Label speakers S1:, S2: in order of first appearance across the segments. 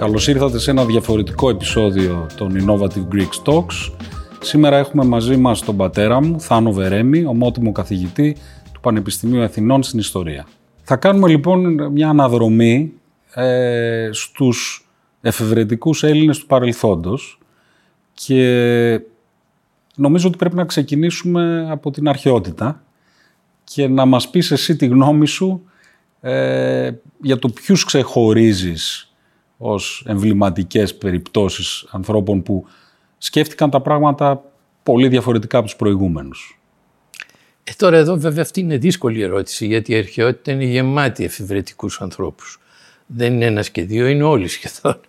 S1: Καλώς ήρθατε σε ένα διαφορετικό επεισόδιο των Innovative Greek Talks. Σήμερα έχουμε μαζί μας τον πατέρα μου, Θάνο Βερέμι, ομότιμο καθηγητή του Πανεπιστημίου Αθηνών στην Ιστορία. Θα κάνουμε λοιπόν μια αναδρομή ε, στους εφευρετικούς Έλληνες του παρελθόντος και νομίζω ότι πρέπει να ξεκινήσουμε από την αρχαιότητα και να μας πεις εσύ τη γνώμη σου ε, για το ποιους ξεχωρίζεις ως εμβληματικές περιπτώσεις ανθρώπων που σκέφτηκαν τα πράγματα πολύ διαφορετικά από τους προηγούμενους.
S2: Ε, τώρα εδώ βέβαια αυτή είναι δύσκολη ερώτηση γιατί η αρχαιότητα είναι γεμάτη εφηβρετικούς ανθρώπους. Δεν είναι ένας και δύο, είναι όλοι σχεδόν.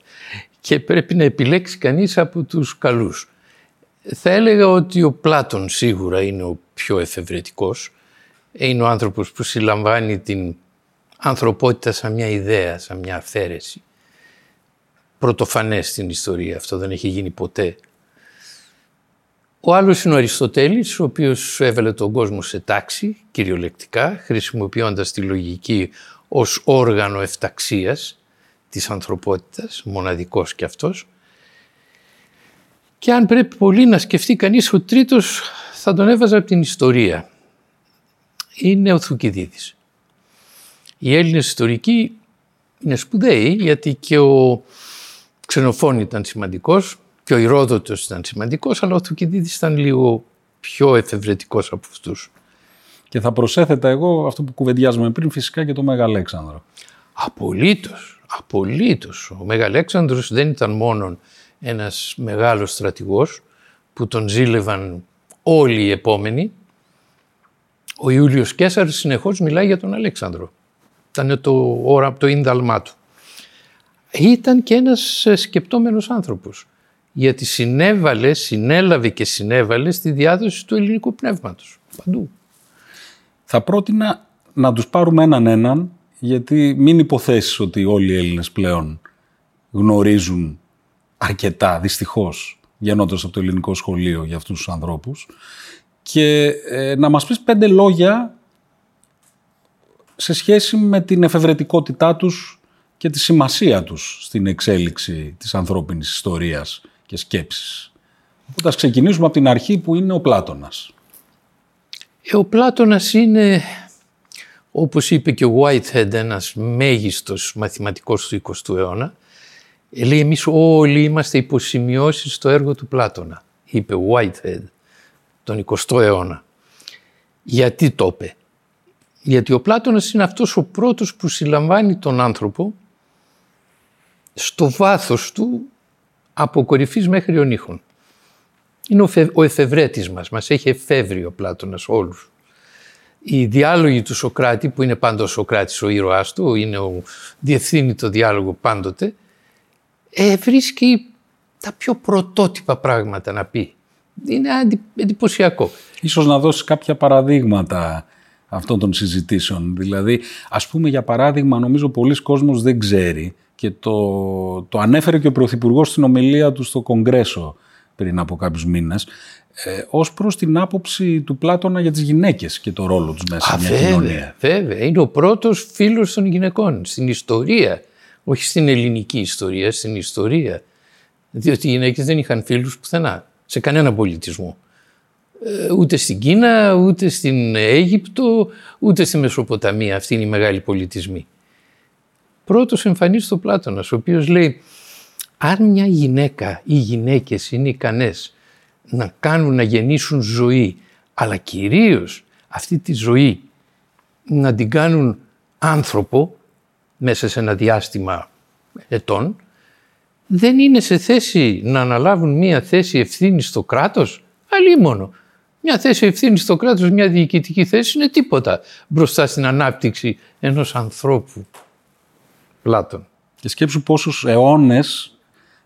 S2: Και πρέπει να επιλέξει κανείς από τους καλούς. Θα έλεγα ότι ο Πλάτων σίγουρα είναι ο πιο εφευρετικός. Είναι ο άνθρωπος που συλλαμβάνει την ανθρωπότητα σαν μια ιδέα, σαν μια αφαίρεση. Πρωτοφανές στην ιστορία, αυτό δεν έχει γίνει ποτέ. Ο άλλος είναι ο Αριστοτέλης, ο οποίος έβαλε τον κόσμο σε τάξη, κυριολεκτικά, χρησιμοποιώντας τη λογική ως όργανο εφταξίας της ανθρωπότητας, μοναδικός κι αυτός. Και αν πρέπει πολύ να σκεφτεί κανείς, ο τρίτος θα τον έβαζα από την ιστορία. Είναι ο Θουκυδίδης. Οι Έλληνες ιστορικοί είναι σπουδαίοι γιατί και ο Ξενοφών ήταν σημαντικός και ο Ηρόδοτος ήταν σημαντικός αλλά ο Θουκυδίδης ήταν λίγο πιο εφευρετικός από αυτούς.
S1: Και θα προσέθετα εγώ αυτό που κουβεντιάζουμε πριν φυσικά και το Μεγαλέξανδρο.
S2: Απολύτως, απολύτως. Ο Μεγαλέξανδρος δεν ήταν μόνο ένας μεγάλος στρατηγός που τον ζήλευαν όλοι οι επόμενοι. Ο Ιούλιος Κέσαρης συνεχώς μιλάει για τον Αλέξανδρο. Ήταν το, ώρα, το ίνδαλμά του. Ήταν και ένας ε, σκεπτόμενος άνθρωπος. Γιατί συνέβαλε, συνέλαβε και συνέβαλε στη διάδοση του ελληνικού πνεύματος. Παντού.
S1: Θα πρότεινα να τους πάρουμε έναν έναν, γιατί μην υποθέσεις ότι όλοι οι Έλληνες πλέον γνωρίζουν αρκετά, δυστυχώς, γεννώντας από το ελληνικό σχολείο για αυτούς τους ανθρώπους. Και ε, να μας πεις πέντε λόγια σε σχέση με την εφευρετικότητά τους και τη σημασία τους στην εξέλιξη της ανθρώπινης ιστορίας και σκέψης. Οπότε ας ξεκινήσουμε από την αρχή που είναι ο Πλάτωνας.
S2: Ε, ο Πλάτωνας είναι, όπως είπε και ο Whitehead, ένας μέγιστος μαθηματικός του 20ου αιώνα. Ε, λέει εμείς όλοι είμαστε υποσημειώσεις στο έργο του Πλάτωνα, είπε ο Whitehead τον 20ο αιώνα. Γιατί το είπε; Γιατί ο Πλάτωνας είναι αυτός ο πρώτος που συλλαμβάνει τον άνθρωπο στο βάθος του από κορυφής μέχρι ο νύχων. Είναι ο εφευρέτης μας, μας έχει εφεύρει ο Πλάτωνας όλους. Οι διάλογοι του Σοκράτη, που είναι πάντα ο Σοκράτης ο ήρωάς του, είναι ο διευθύνει το διάλογο πάντοτε, ε, βρίσκει τα πιο πρωτότυπα πράγματα να πει. Είναι εντυπωσιακό.
S1: Ίσως να δώσει κάποια παραδείγματα αυτών των συζητήσεων. Δηλαδή, ας πούμε για παράδειγμα, νομίζω πολλοί κόσμος δεν ξέρει και το, το ανέφερε και ο Πρωθυπουργός στην ομιλία του στο Κογκρέσο πριν από κάποιους μήνες, ε, ως προς την άποψη του Πλάτωνα για τις γυναίκες και το ρόλο τους μέσα σε μια
S2: βέβαια,
S1: κοινωνία.
S2: Βέβαια, είναι ο πρώτος φίλος των γυναικών στην ιστορία, όχι στην ελληνική ιστορία, στην ιστορία. Διότι οι γυναίκες δεν είχαν φίλους πουθενά, σε κανένα πολιτισμό. Ε, ούτε στην Κίνα, ούτε στην Αίγυπτο, ούτε στη Μεσοποταμία. Αυτή είναι η μεγάλη πολιτισμή. Πρώτος εμφανίζεται ο Πλάτωνας, ο οποίος λέει αν μια γυναίκα ή γυναίκες είναι ικανές να κάνουν να γεννήσουν ζωή, αλλά κυρίως αυτή τη ζωή να την κάνουν άνθρωπο μέσα σε ένα διάστημα ετών, δεν είναι σε θέση να αναλάβουν μία θέση ευθύνης στο κράτος, μόνο. Μια θέση ευθύνης στο κράτος, μια διοικητική θέση είναι τίποτα μπροστά στην ανάπτυξη ενός ανθρώπου. Πλάτων.
S1: Και σκέψου πόσους αιώνες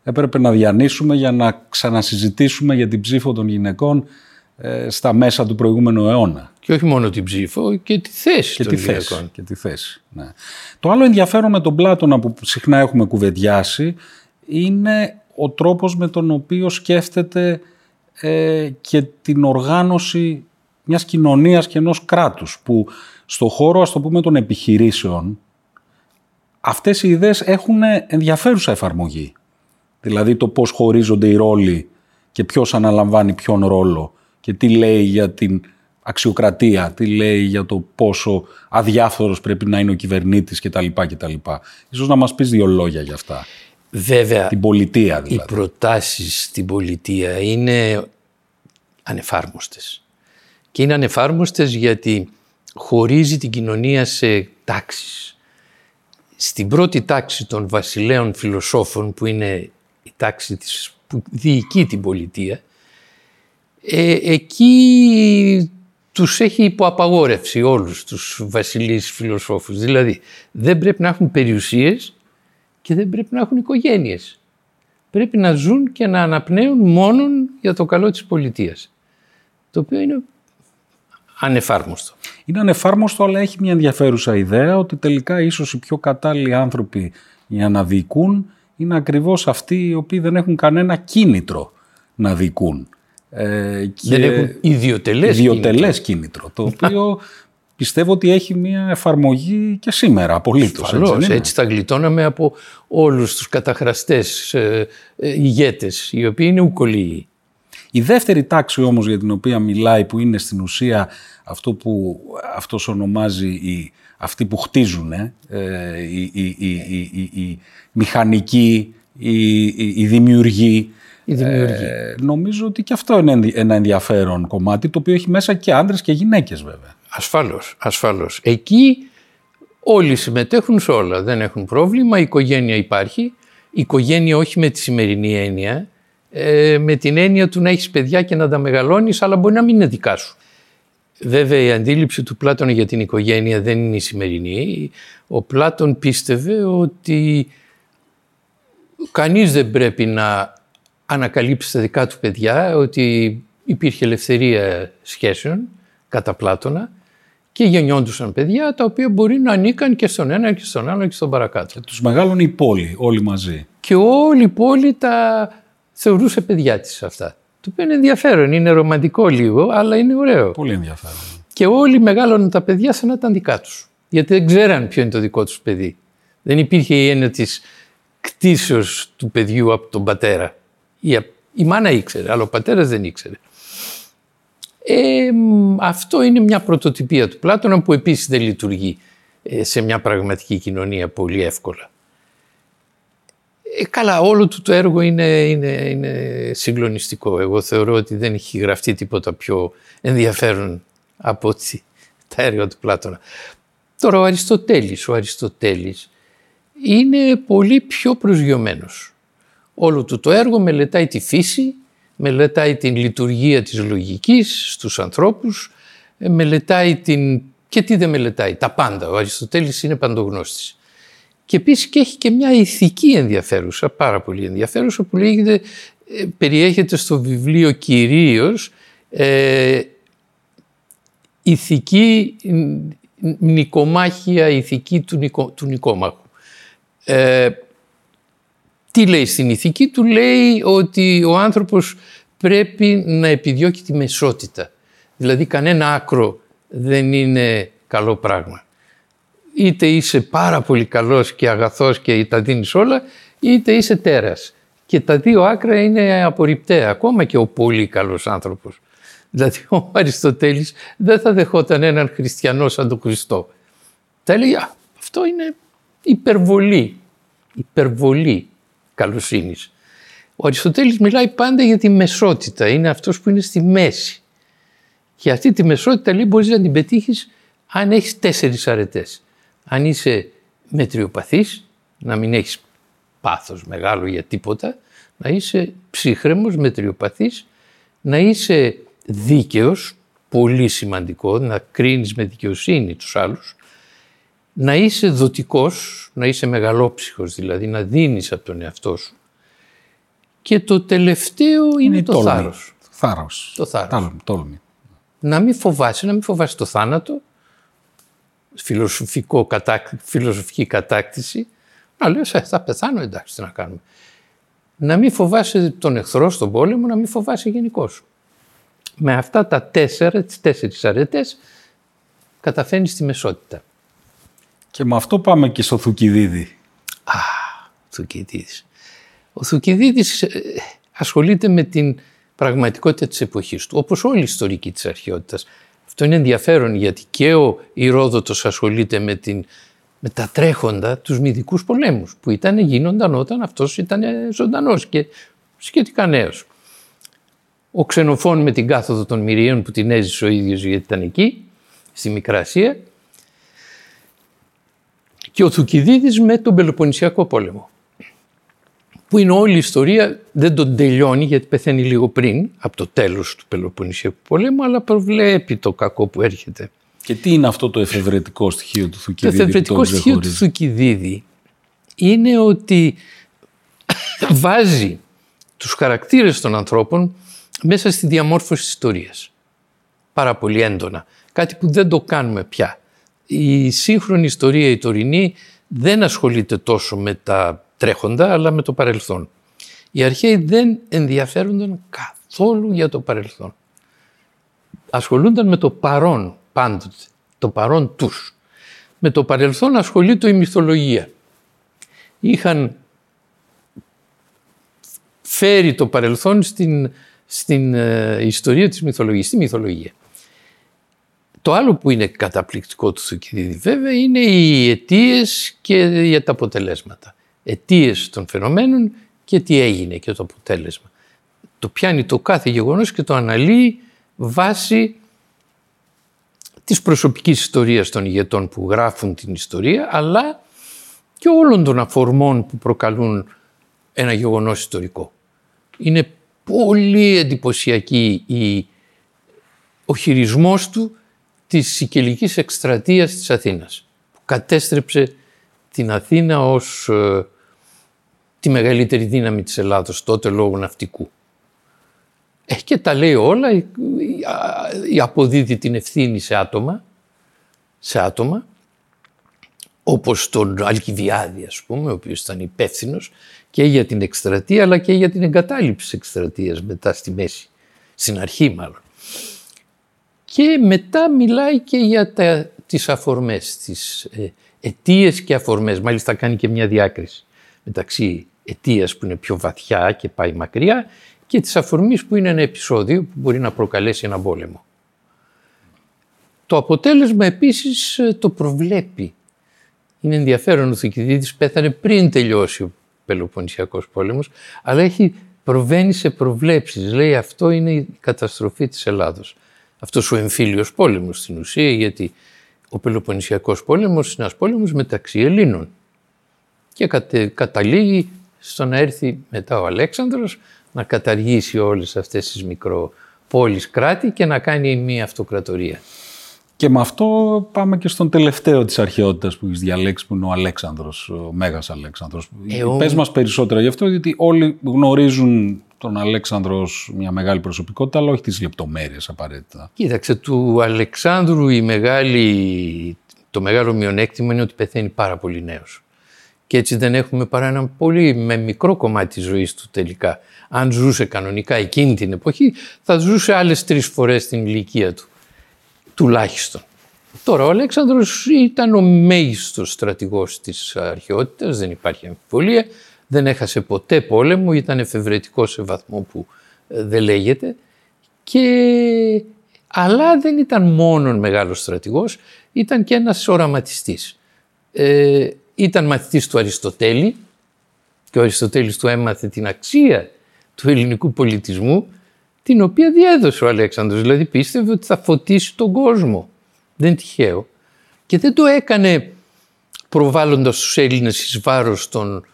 S1: έπρεπε να διανύσουμε για να ξανασυζητήσουμε για την ψήφο των γυναικών ε, στα μέσα του προηγούμενου αιώνα.
S2: Και όχι μόνο την ψήφο, και τη θέση
S1: και
S2: των
S1: τη
S2: γυναικών.
S1: Θέση, και τη θέση. Ναι. Το άλλο ενδιαφέρον με τον Πλάτωνα που συχνά έχουμε κουβεντιάσει είναι ο τρόπος με τον οποίο σκέφτεται ε, και την οργάνωση μιας κοινωνίας και ενός κράτους που στο χώρο, ας το πούμε, των επιχειρήσεων αυτές οι ιδέες έχουν ενδιαφέρουσα εφαρμογή. Δηλαδή το πώς χωρίζονται οι ρόλοι και ποιος αναλαμβάνει ποιον ρόλο και τι λέει για την αξιοκρατία, τι λέει για το πόσο αδιάφορος πρέπει να είναι ο κυβερνήτης κτλ. κτλ. Ίσως να μας πεις δύο λόγια για αυτά.
S2: Βέβαια,
S1: Την πολιτεία δηλαδή.
S2: οι προτάσεις στην πολιτεία είναι ανεφάρμοστες. Και είναι ανεφάρμοστες γιατί χωρίζει την κοινωνία σε τάξεις. Στην πρώτη τάξη των βασιλέων φιλοσόφων που είναι η τάξη της, που διοικεί την πολιτεία ε, εκεί τους έχει υποαπαγόρευση όλους τους βασιλείς φιλοσόφους. Δηλαδή δεν πρέπει να έχουν περιουσίες και δεν πρέπει να έχουν οικογένειες. Πρέπει να ζουν και να αναπνέουν μόνον για το καλό της πολιτείας. Το οποίο είναι ανεφάρμοστο.
S1: Είναι ανεφάρμοστο, αλλά έχει μια ενδιαφέρουσα ιδέα ότι τελικά ίσως οι πιο κατάλληλοι άνθρωποι για να διοικούν είναι ακριβώς αυτοί οι οποίοι δεν έχουν κανένα κίνητρο να διοικούν.
S2: Ε, δεν έχουν ιδιωτελές,
S1: ιδιωτελές κίνητρο. το οποίο πιστεύω ότι έχει μια εφαρμογή και σήμερα απολύτως.
S2: Ασφαλώς,
S1: έτσι,
S2: έτσι θα γλιτώναμε από όλους τους καταχραστές ε, ε, ηγέτες, οι οποίοι είναι ουκολοί.
S1: Η δεύτερη τάξη όμως για την οποία μιλάει που είναι στην ουσία αυτό που αυτός ονομάζει οι, αυτοί που χτίζουν, ε, οι, οι, οι, οι μηχανικοί, οι, δημιουργοί,
S2: ε,
S1: νομίζω ότι και αυτό είναι ένα ενδιαφέρον κομμάτι το οποίο έχει μέσα και άντρες και γυναίκες βέβαια.
S2: Ασφάλως, ασφάλως. Εκεί όλοι συμμετέχουν σε όλα, δεν έχουν πρόβλημα, η οικογένεια υπάρχει. Η οικογένεια όχι με τη σημερινή έννοια, ε, με την έννοια του να έχεις παιδιά και να τα μεγαλώνεις, αλλά μπορεί να μην είναι δικά σου. Βέβαια η αντίληψη του Πλάτωνα για την οικογένεια δεν είναι η σημερινή. Ο Πλάτων πίστευε ότι κανείς δεν πρέπει να ανακαλύψει τα δικά του παιδιά, ότι υπήρχε ελευθερία σχέσεων κατά Πλάτωνα και γεννιόντουσαν παιδιά τα οποία μπορεί να ανήκαν και στον ένα και στον άλλο και στον παρακάτω. Και
S1: τους μεγάλων η πόλη όλοι μαζί.
S2: Και όλη η πόλη τα θεωρούσε παιδιά της αυτά. Το οποίο είναι ενδιαφέρον, είναι ρομαντικό λίγο, αλλά είναι ωραίο.
S1: Πολύ ενδιαφέρον.
S2: Και όλοι μεγάλωναν τα παιδιά σαν να ήταν δικά τους. Γιατί δεν ξέραν ποιο είναι το δικό τους παιδί. Δεν υπήρχε η έννοια της κτίσεως του παιδιού από τον πατέρα. Η, η μάνα ήξερε, αλλά ο πατέρας δεν ήξερε. Ε, αυτό είναι μια πρωτοτυπία του Πλάτωνα που επίσης δεν λειτουργεί ε, σε μια πραγματική κοινωνία πολύ εύκολα. Ε, καλά, όλο του το έργο είναι, είναι, είναι συγκλονιστικό. Εγώ θεωρώ ότι δεν έχει γραφτεί τίποτα πιο ενδιαφέρον από τα έργα του Πλάτωνα. Τώρα ο Αριστοτέλης, ο Αριστοτέλης είναι πολύ πιο προσγειωμένος. Όλο του το έργο μελετάει τη φύση, μελετάει την λειτουργία της λογικής στους ανθρώπους, ε, μελετάει την... και τι δεν μελετάει, τα πάντα. Ο Αριστοτέλης είναι παντογνώστης. Και επίσης και έχει και μια ηθική ενδιαφέρουσα, πάρα πολύ ενδιαφέρουσα, που λέγεται, ε, περιέχεται στο βιβλίο κυρίως ε, ηθική νικομάχια, ηθική του, νικο, του νικόμαχου. Ε, τι λέει στην ηθική; Του, λέει ότι ο άνθρωπος πρέπει να επιδιώκει τη μεσότητα. Δηλαδή κανένα άκρο δεν είναι καλό πράγμα. Είτε είσαι πάρα πολύ καλός και αγαθός και τα δίνεις όλα, είτε είσαι τέρας. Και τα δύο άκρα είναι απορριπταία, ακόμα και ο πολύ καλός άνθρωπος. Δηλαδή ο Αριστοτέλης δεν θα δεχόταν έναν χριστιανό σαν τον Χριστό. Θα έλεγε αυτό είναι υπερβολή, υπερβολή καλοσύνης. Ο Αριστοτέλης μιλάει πάντα για τη μεσότητα, είναι αυτός που είναι στη μέση. Και αυτή τη μεσότητα λέει μπορείς να την πετύχεις αν έχεις τέσσερις αρετές. Αν είσαι μετριοπαθής, να μην έχεις πάθος μεγάλο για τίποτα, να είσαι ψύχρεμος, μετριοπαθής, να είσαι δίκαιος, πολύ σημαντικό, να κρίνεις με δικαιοσύνη τους άλλους, να είσαι δοτικός, να είσαι μεγαλόψυχος, δηλαδή να δίνεις από τον εαυτό σου. Και το τελευταίο είναι, είναι το τόλμη. θάρρος.
S1: Θάρρος.
S2: Το θάρρος.
S1: Τόλμη.
S2: Να μην φοβάσαι, να μην φοβάσαι το θάνατο, φιλοσοφικό, φιλοσοφική κατάκτηση, να λέω θα πεθάνω εντάξει τι να κάνουμε. Να μην φοβάσαι τον εχθρό στον πόλεμο, να μην φοβάσαι γενικώ. Με αυτά τα τέσσερα, τις τέσσερις αρετές, καταφέρνεις τη μεσότητα.
S1: Και με αυτό πάμε και στο Θουκυδίδη.
S2: Θουκυδίδης. Ο Θουκυδίδης ε, ασχολείται με την πραγματικότητα της εποχής του, όπως όλοι οι ιστορικοί της αρχαιότητας. Αυτό είναι ενδιαφέρον γιατί και ο Ηρόδοτος ασχολείται με, την, με τα τρέχοντα, τους μυδικούς πολέμους που ήταν, γίνονταν όταν αυτός ήταν ζωντανός και σχετικά νέος. Ο Ξενοφών με την κάθοδο των Μυρίων που την έζησε ο ίδιος γιατί ήταν εκεί, στη Μικρά Ασία. Και ο Θουκυδίδης με τον Πελοποννησιακό πόλεμο που είναι όλη η ιστορία, δεν τον τελειώνει γιατί πεθαίνει λίγο πριν από το τέλος του Πελοποννησιακού πολέμου, αλλά προβλέπει το κακό που έρχεται.
S1: Και τι είναι αυτό το εφευρετικό στοιχείο του Θουκυδίδη.
S2: Το εφευρετικό στοιχείο του Θουκυδίδη είναι ότι βάζει τους χαρακτήρες των ανθρώπων μέσα στη διαμόρφωση της ιστορίας. Πάρα πολύ έντονα. Κάτι που δεν το κάνουμε πια. Η σύγχρονη ιστορία, η τωρινή, δεν ασχολείται τόσο με τα τρέχοντα, αλλά με το παρελθόν. Οι αρχαίοι δεν ενδιαφέρονταν καθόλου για το παρελθόν. Ασχολούνταν με το παρόν πάντοτε, το παρόν τους. Με το παρελθόν ασχολείται η μυθολογία. Είχαν φέρει το παρελθόν στην, στην ε, ιστορία της μυθολογίας, στη μυθολογία. Το άλλο που είναι καταπληκτικό του Θουκυδίδη βέβαια είναι οι αιτίες και τα αποτελέσματα αιτίες των φαινομένων και τι έγινε και το αποτέλεσμα. Το πιάνει το κάθε γεγονός και το αναλύει βάσει της προσωπικής ιστορίας των ηγετών που γράφουν την ιστορία, αλλά και όλων των αφορμών που προκαλούν ένα γεγονός ιστορικό. Είναι πολύ εντυπωσιακή η, ο χειρισμός του της σικελικής εκστρατείας της Αθήνας, που κατέστρεψε την Αθήνα ως ε, τη μεγαλύτερη δύναμη της Ελλάδος τότε λόγω ναυτικού. Ε, και τα λέει όλα, η αποδίδει την ευθύνη σε άτομα, σε άτομα, όπως τον Αλκιβιάδη ας πούμε, ο οποίος ήταν υπεύθυνος και για την εκστρατεία αλλά και για την εγκατάλειψη της εκστρατείας μετά στη μέση, στην αρχή μάλλον. Και μετά μιλάει και για τα, τις αφορμές, τις ε, αιτίες και αφορμές. Μάλιστα κάνει και μια διάκριση μεταξύ αιτίας που είναι πιο βαθιά και πάει μακριά και της αφορμής που είναι ένα επεισόδιο που μπορεί να προκαλέσει ένα πόλεμο. Το αποτέλεσμα επίσης ε, το προβλέπει. Είναι ενδιαφέρον ο Θουκυδίδης πέθανε πριν τελειώσει ο Πελοποννησιακός πόλεμος, αλλά έχει προβαίνει σε προβλέψεις. Λέει αυτό είναι η καταστροφή της Ελλάδος. Αυτός ο εμφύλιος πόλεμος στην ουσία, γιατί ο Πελοποννησιακός πόλεμος είναι ένας πόλεμος μεταξύ Ελλήνων και καταλήγει στο να έρθει μετά ο Αλέξανδρος να καταργήσει όλες αυτές τις μικροπόλεις κράτη και να κάνει μια αυτοκρατορία.
S1: Και με αυτό πάμε και στον τελευταίο της αρχαιότητας που έχεις διαλέξει που είναι ο Αλέξανδρος, ο Μέγας Αλέξανδρος. Ε, ο... Πες μας περισσότερα γι' αυτό γιατί όλοι γνωρίζουν τον Αλέξανδρος ως μια μεγάλη προσωπικότητα αλλά όχι τις λεπτομέρειες απαραίτητα.
S2: Κοίταξε, του Αλεξάνδρου η μεγάλη, το μεγάλο μειονέκτημα είναι ότι πεθαίνει πάρα πολύ νέος και έτσι δεν έχουμε παρά ένα πολύ με μικρό κομμάτι της ζωής του τελικά. Αν ζούσε κανονικά εκείνη την εποχή θα ζούσε άλλες τρεις φορές την ηλικία του, τουλάχιστον. Τώρα ο Αλέξανδρος ήταν ο μέγιστος στρατηγός της αρχαιότητας, δεν υπάρχει αμφιβολία, δεν έχασε ποτέ πόλεμο, ήταν εφευρετικό σε βαθμό που ε, δεν λέγεται και... αλλά δεν ήταν μόνο μεγάλος στρατηγός, ήταν και ένας οραματιστής. Ε, ήταν μαθητής του Αριστοτέλη και ο Αριστοτέλης του έμαθε την αξία του ελληνικού πολιτισμού την οποία διέδωσε ο Αλέξανδρος. Δηλαδή πίστευε ότι θα φωτίσει τον κόσμο. Δεν είναι τυχαίο. Και δεν το έκανε προβάλλοντας τους Έλληνες εις βάρος των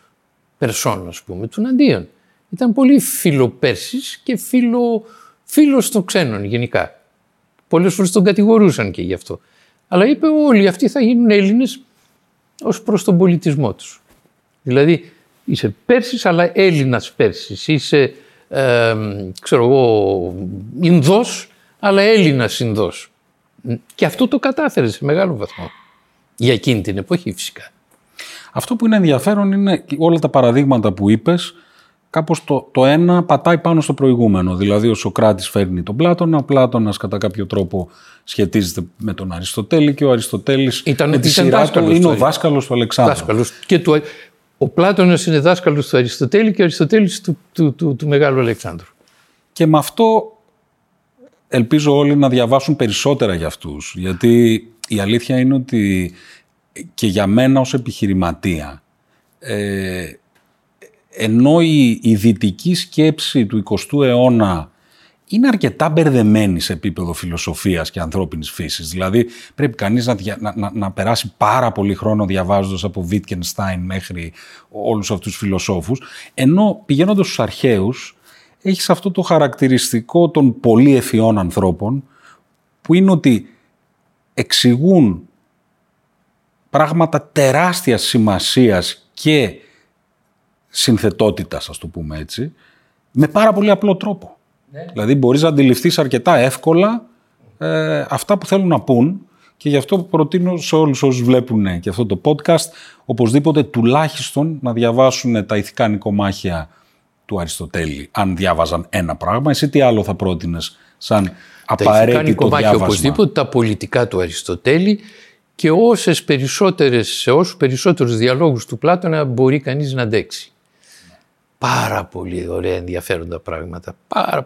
S2: Περσών, ας πούμε, του αντίον. Ήταν πολύ φιλοπέρσης και φιλο, φίλος των ξένων γενικά. Πολλές φορές τον κατηγορούσαν και γι' αυτό. Αλλά είπε όλοι αυτοί θα γίνουν Έλληνες ως προς τον πολιτισμό τους. Δηλαδή είσαι Πέρσης αλλά Έλληνας Πέρσης, είσαι ε, ξέρω εγώ Ινδός αλλά Έλληνας Ινδός. Και αυτό το κατάφερες σε μεγάλο βαθμό. Για εκείνη την εποχή φυσικά.
S1: Αυτό που είναι ενδιαφέρον είναι όλα τα παραδείγματα που είπες κάπως το, το ένα πατάει πάνω στο προηγούμενο. Δηλαδή ο Σοκράτης φέρνει τον Πλάτωνα, ο Πλάτωνας κατά κάποιο τρόπο σχετίζεται με τον Αριστοτέλη και ο Αριστοτέλης
S2: ήταν,
S1: με τη σειρά του είναι ο δάσκαλος του Αλεξάνδρου.
S2: Δάσκαλος. Και του, Ο Πλάτωνας είναι δάσκαλος του Αριστοτέλη και ο Αριστοτέλης του, του, του, του Μεγάλου Αλεξάνδρου.
S1: Και με αυτό ελπίζω όλοι να διαβάσουν περισσότερα για αυτούς. Γιατί η αλήθεια είναι ότι και για μένα ως επιχειρηματία, ε, ενώ η, η δυτική σκέψη του 20ου αιώνα είναι αρκετά μπερδεμένη σε επίπεδο φιλοσοφίας και ανθρώπινης φύσης. Δηλαδή πρέπει κανείς να, να, να, περάσει πάρα πολύ χρόνο διαβάζοντας από Wittgenstein μέχρι όλους αυτούς τους φιλοσόφους, ενώ πηγαίνοντας στους αρχαίους έχεις αυτό το χαρακτηριστικό των πολύ ευφυών ανθρώπων που είναι ότι εξηγούν πράγματα τεράστιας σημασίας και συνθετότητας, ας το πούμε έτσι, με πάρα πολύ απλό τρόπο. Ναι. Δηλαδή μπορείς να αντιληφθείς αρκετά εύκολα ε, αυτά που θέλουν να πούν και γι' αυτό προτείνω σε όλους όσους βλέπουν και αυτό το podcast οπωσδήποτε τουλάχιστον να διαβάσουν τα ηθικά νοικομάχια του Αριστοτέλη, αν διάβαζαν ένα πράγμα. Εσύ τι άλλο θα πρότεινες σαν απαραίτητο
S2: τα
S1: διάβασμα;
S2: οπωσδήποτε τα πολιτικά του Αριστοτέλη και όσες περισσότερες, σε όσους περισσότερους διαλόγους του Πλάτωνα μπορεί κανείς να αντέξει. Πάρα πολύ ωραία ενδιαφέροντα πράγματα. Πάρα...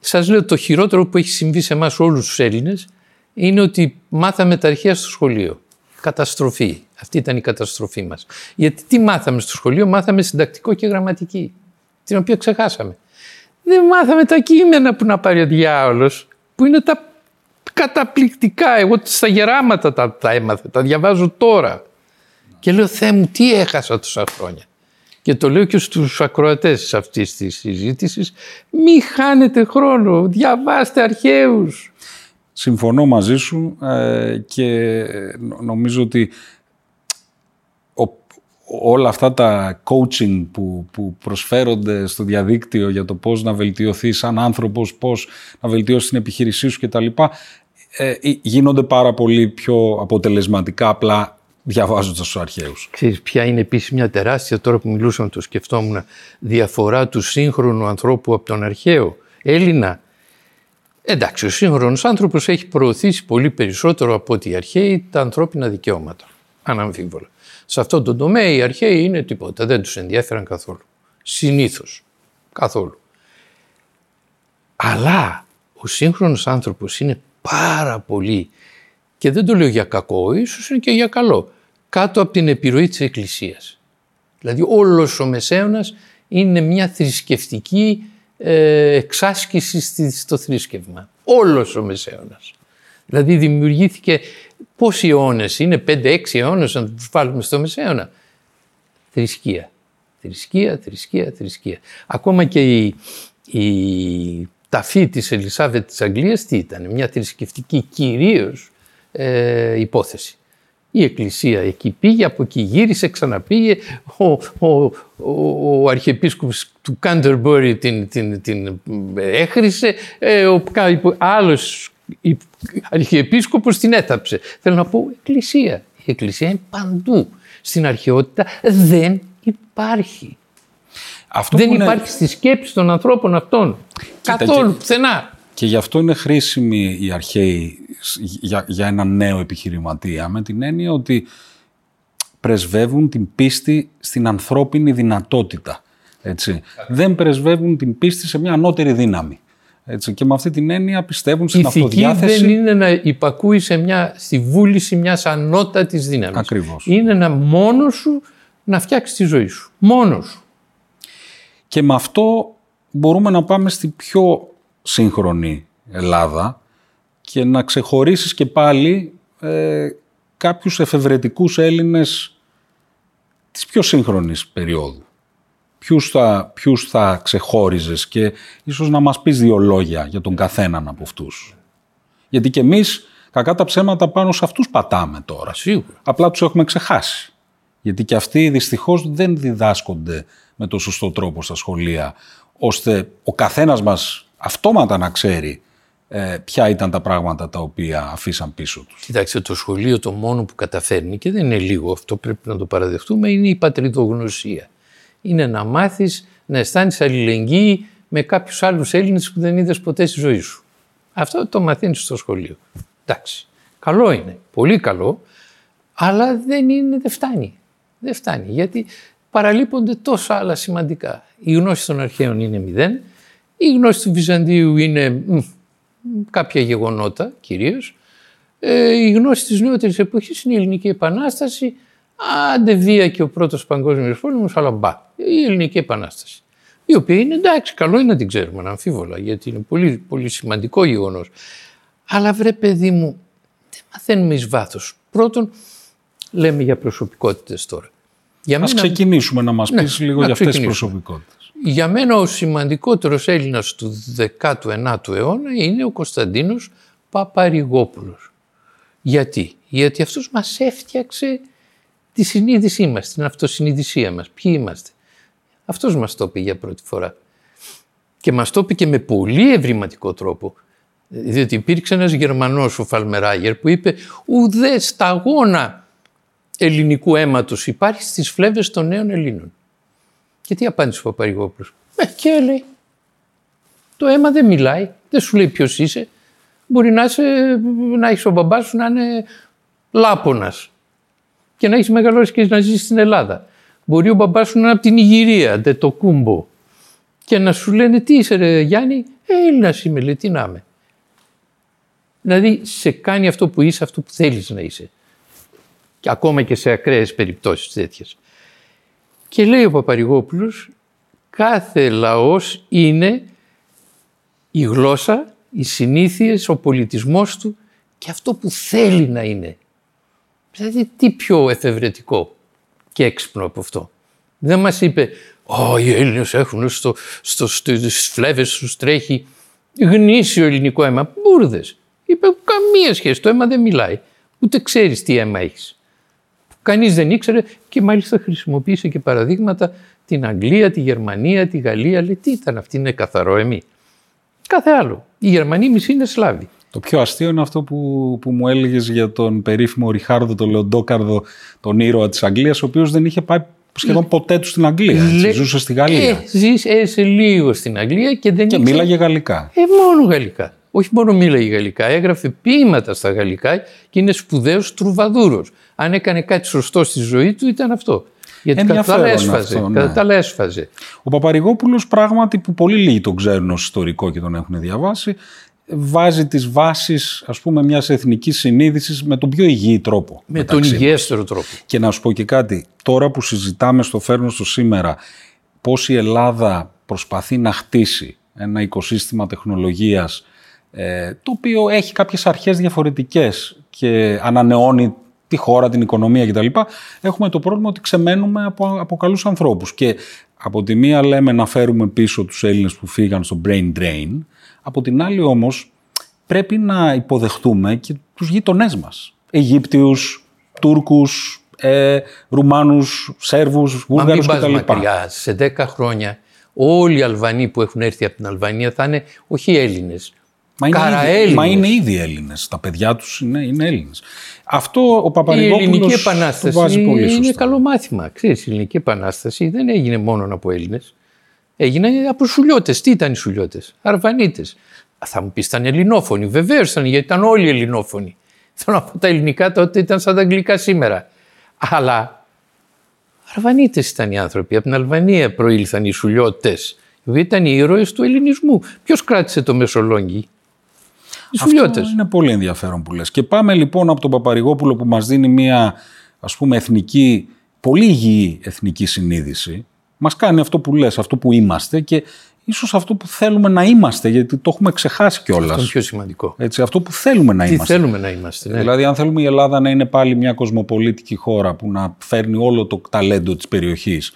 S2: Σας λέω το χειρότερο που έχει συμβεί σε εμάς όλους τους Έλληνες είναι ότι μάθαμε τα αρχαία στο σχολείο. Καταστροφή. Αυτή ήταν η καταστροφή μας. Γιατί τι μάθαμε στο σχολείο, μάθαμε συντακτικό και γραμματική, την οποία ξεχάσαμε. Δεν μάθαμε τα κείμενα που να πάρει ο διάολος, που είναι τα καταπληκτικά. Εγώ στα γεράματα τα, τα έμαθα, τα διαβάζω τώρα. Και λέω, Θεέ μου, τι έχασα τόσα χρόνια. Και το λέω και στους ακροατές αυτής της συζήτησης, μη χάνετε χρόνο, διαβάστε αρχαίους.
S1: Συμφωνώ μαζί σου ε, και νομίζω ότι όλα αυτά τα coaching που, που προσφέρονται στο διαδίκτυο για το πώς να βελτιωθεί σαν άνθρωπος, πώς να βελτιώσει την επιχείρησή σου κτλ. Ε, γίνονται πάρα πολύ πιο αποτελεσματικά απλά διαβάζοντας του αρχαίους.
S2: Ξέρεις ποια είναι επίσης μια τεράστια, τώρα που μιλούσαμε, το σκεφτόμουν, διαφορά του σύγχρονου ανθρώπου από τον αρχαίο Έλληνα. Εντάξει, ο σύγχρονος άνθρωπος έχει προωθήσει πολύ περισσότερο από ότι οι αρχαίοι τα ανθρώπινα δικαιώματα. Αναμφίβολα. Σε αυτό το τομέα οι αρχαίοι είναι τίποτα, δεν τους ενδιαφέραν καθόλου. Συνήθως. Καθόλου. Αλλά ο σύγχρονος άνθρωπος είναι πάρα πολύ και δεν το λέω για κακό, ίσως είναι και για καλό, κάτω από την επιρροή της Εκκλησίας. Δηλαδή όλος ο Μεσαίωνας είναι μια θρησκευτική ε, εξάσκηση στο θρήσκευμα. Όλος ο Μεσαίωνας. Δηλαδή δημιουργήθηκε πόσοι αιώνες είναι, 5-6 αιώνες να τους βάλουμε στο Μεσαίωνα. Θρησκεία. Θρησκεία, θρησκεία, θρησκεία. Ακόμα και η, η ταφή της Ελισάβετ της Αγγλίας τι ήταν, μια θρησκευτική κυρίως ε, υπόθεση. Η εκκλησία εκεί πήγε, από εκεί γύρισε, ξαναπήγε. Ο, ο, ο, ο αρχιεπίσκοπος του Κάντερμπορι την, την, την έχρισε, ε, ο άλλος αρχιεπίσκοπος την έθαψε. Θέλω να πω εκκλησία. Η εκκλησία είναι παντού. Στην αρχαιότητα δεν υπάρχει. Αυτό δεν υπάρχει στη σκέψη των ανθρώπων αυτών. Καθόλου, πουθενά.
S1: Και γι' αυτό είναι χρήσιμη η αρχαίοι για, για ένα νέο επιχειρηματία με την έννοια ότι πρεσβεύουν την πίστη στην ανθρώπινη δυνατότητα. Έτσι. Δεν πρεσβεύουν την πίστη σε μια ανώτερη δύναμη. Έτσι. Και με αυτή την έννοια πιστεύουν στην
S2: Ηθική
S1: αυτοδιάθεση.
S2: δεν είναι να υπακούει σε μια, στη βούληση μιας ανώτατης δύναμης.
S1: Ακριβώς.
S2: Είναι να μόνος σου να φτιάξεις τη ζωή σου. Μόνος σου.
S1: Και με αυτό μπορούμε να πάμε στη πιο σύγχρονη Ελλάδα και να ξεχωρίσεις και πάλι ε, κάποιους εφευρετικούς Έλληνες της πιο σύγχρονης περίοδου. Ποιους θα, ποιους θα ξεχώριζες και ίσως να μας πεις δύο λόγια για τον καθέναν από αυτούς. Γιατί και εμείς κακά τα ψέματα πάνω σε αυτούς πατάμε τώρα.
S2: Σίγουρα.
S1: Απλά τους έχουμε ξεχάσει. Γιατί και αυτοί δυστυχώς δεν διδάσκονται με το σωστό τρόπο στα σχολεία, ώστε ο καθένας μας αυτόματα να ξέρει ε, ποια ήταν τα πράγματα τα οποία αφήσαν πίσω τους.
S2: Κοιτάξτε, το σχολείο το μόνο που καταφέρνει και δεν είναι λίγο αυτό πρέπει να το παραδεχτούμε είναι η πατριδογνωσία. Είναι να μάθεις να αισθάνεσαι αλληλεγγύη με κάποιους άλλους Έλληνες που δεν είδες ποτέ στη ζωή σου. Αυτό το μαθαίνεις στο σχολείο. Εντάξει. Καλό είναι. Πολύ καλό. Αλλά δεν, είναι, δεν φτάνει. Δεν φτάνει. Γιατί παραλείπονται τόσα άλλα σημαντικά. Η γνώση των αρχαίων είναι μηδέν, η γνώση του Βυζαντίου είναι κάποια γεγονότα κυρίως, ε, η γνώση της νεότερης εποχής είναι η Ελληνική Επανάσταση, άντε βία και ο πρώτος παγκόσμιος πόλεμος, αλλά μπα, η Ελληνική Επανάσταση. Η οποία είναι εντάξει, καλό είναι να την ξέρουμε, αμφίβολα, γιατί είναι πολύ, πολύ σημαντικό γεγονός. Αλλά βρε παιδί μου, δεν μαθαίνουμε εις βάθος. Πρώτον, λέμε για προσωπικότητες τώρα.
S1: Για Ας μένα... ξεκινήσουμε να μας ναι, πεις λίγο για αυτές τις προσωπικότητες.
S2: Για μένα ο σημαντικότερος Έλληνας του 19ου αιώνα είναι ο Κωνσταντίνος Παπαρηγόπουλος. Γιατί, γιατί αυτός μας έφτιαξε τη συνείδησή μας, την αυτοσυνειδησία μας. Ποιοι είμαστε; Αυτός μας το είπε για πρώτη φορά. Και μας το είπε και με πολύ ευρηματικό τρόπο. Διότι υπήρξε ένας Γερμανός, ο Φαλμεράγερ, που είπε «Ουδέ σταγόνα ελληνικού αίματος υπάρχει στις φλέβες των νέων Ελλήνων». Και τι απάντησε ο Παπαρηγόπουλος. Ε, και λέει, το αίμα δεν μιλάει, δεν σου λέει ποιος είσαι. Μπορεί να, είσαι, να έχεις ο μπαμπάς σου να είναι λάπονας και να έχεις μεγαλώσει και να ζήσει στην Ελλάδα. Μπορεί ο μπαμπάς σου να είναι από την Ιγυρία, δεν το κούμπο. Και να σου λένε τι είσαι ρε Γιάννη, ε, Έλληνας είμαι, λέει, τι να είμαι. Δηλαδή σε κάνει αυτό που είσαι, αυτό που θέλεις να είσαι. Και ακόμα και σε ακραίες περιπτώσεις τέτοιες. Και λέει ο Παπαρηγόπουλος, κάθε λαός είναι η γλώσσα, οι συνήθειες, ο πολιτισμός του και αυτό που θέλει να είναι. Δηλαδή τι πιο εφευρετικό και έξυπνο από αυτό. Δεν μας είπε «Ω, οι Έλληνες έχουν στο, στο, στις φλέβες τους τρέχει γνήσιο ελληνικό αίμα». Μπούρδες. Είπε καμία σχέση, το αίμα δεν μιλάει. Ούτε ξέρεις τι αίμα έχεις. Κανείς δεν ήξερε και μάλιστα χρησιμοποίησε και παραδείγματα την Αγγλία, τη Γερμανία, τη Γαλλία. Λέει τι ήταν αυτή, είναι καθαρό εμεί. Κάθε άλλο. Οι Γερμανοί μισοί είναι Σλάβοι.
S1: Το πιο αστείο είναι αυτό που, που μου έλεγες για τον περίφημο Ριχάρδο, τον Λεοντόκαρδο, τον ήρωα της Αγγλίας, ο οποίος δεν είχε πάει σχεδόν ποτέ του στην Αγγλία. Έτσι. Ζούσε στη Γαλλία.
S2: Ε, ζήσε λίγο στην Αγγλία και δεν
S1: Και ήξε... μίλαγε γαλλικά.
S2: Ε, μόνο γαλλικά. Όχι μόνο μίλαγε γαλλικά, έγραφε ποίηματα στα γαλλικά και είναι σπουδαίος τρουβαδούρος. Αν έκανε κάτι σωστό στη ζωή του ήταν αυτό. Γιατί κατά τα έσφαζε. Ναι. Κατά τα έσφαζε.
S1: Ο Παπαρηγόπουλος πράγματι που πολύ λίγοι τον ξέρουν ως ιστορικό και τον έχουν διαβάσει βάζει τις βάσεις ας πούμε μιας εθνικής συνείδησης με τον πιο υγιή τρόπο.
S2: Με τον υγιέστερο τρόπο.
S1: Και να σου πω και κάτι, τώρα που συζητάμε στο φέρνο στο σήμερα πώς η Ελλάδα προσπαθεί να χτίσει ένα οικοσύστημα τεχνολογίας ε, το οποίο έχει κάποιες αρχές διαφορετικές και ανανεώνει τη χώρα, την οικονομία κτλ. Έχουμε το πρόβλημα ότι ξεμένουμε από, από καλούς ανθρώπους και από τη μία λέμε να φέρουμε πίσω τους Έλληνες που φύγαν στο brain drain, από την άλλη όμως πρέπει να υποδεχτούμε και τους γείτονές μας. Αιγύπτιους, Τούρκους, ε, Ρουμάνους, Σέρβους, Βούλγαρους κτλ.
S2: Μακριά. Σε 10 χρόνια όλοι οι Αλβανοί που έχουν έρθει από την Αλβανία θα είναι όχι Έλληνες,
S1: Μα είναι, ήδη, μα είναι ήδη Έλληνες. Τα παιδιά τους είναι, είναι Έλληνες. Αυτό ο Παπαρηγόπουλος
S2: Η Ελληνική Επανάσταση βάζει πολύ σωστά. είναι καλό μάθημα. Ξέρεις, η Ελληνική Επανάσταση δεν έγινε μόνο από Έλληνες. Έγινε από Σουλιώτες. Τι ήταν οι Σουλιώτες, Αρβανίτες. Θα μου πεις, ήταν Ελληνόφωνοι. Βεβαίως ήταν, γιατί ήταν όλοι Ελληνόφωνοι. Θέλω να πω τα ελληνικά τότε ήταν σαν τα αγγλικά σήμερα. Αλλά Αρβανίτες ήταν οι άνθρωποι. Από την Αλβανία προήλθαν οι Σουλιώτες. Οι ήταν οι ήρωες του ελληνισμού. Ποιος κράτησε το Μεσολόγγι,
S1: αυτό είναι πολύ ενδιαφέρον που λες. Και πάμε λοιπόν από τον Παπαρηγόπουλο που μας δίνει μια ας πούμε εθνική, πολύ υγιή εθνική συνείδηση. Μας κάνει αυτό που λες, αυτό που είμαστε και ίσως αυτό που θέλουμε να είμαστε, γιατί το έχουμε ξεχάσει κιόλας. Αυτό
S2: είναι πιο σημαντικό.
S1: Έτσι, αυτό που θέλουμε να
S2: Τι
S1: είμαστε.
S2: θέλουμε να είμαστε. Ναι.
S1: Δηλαδή, αν θέλουμε η Ελλάδα να είναι πάλι μια κοσμοπολίτικη χώρα που να φέρνει όλο το ταλέντο της περιοχής,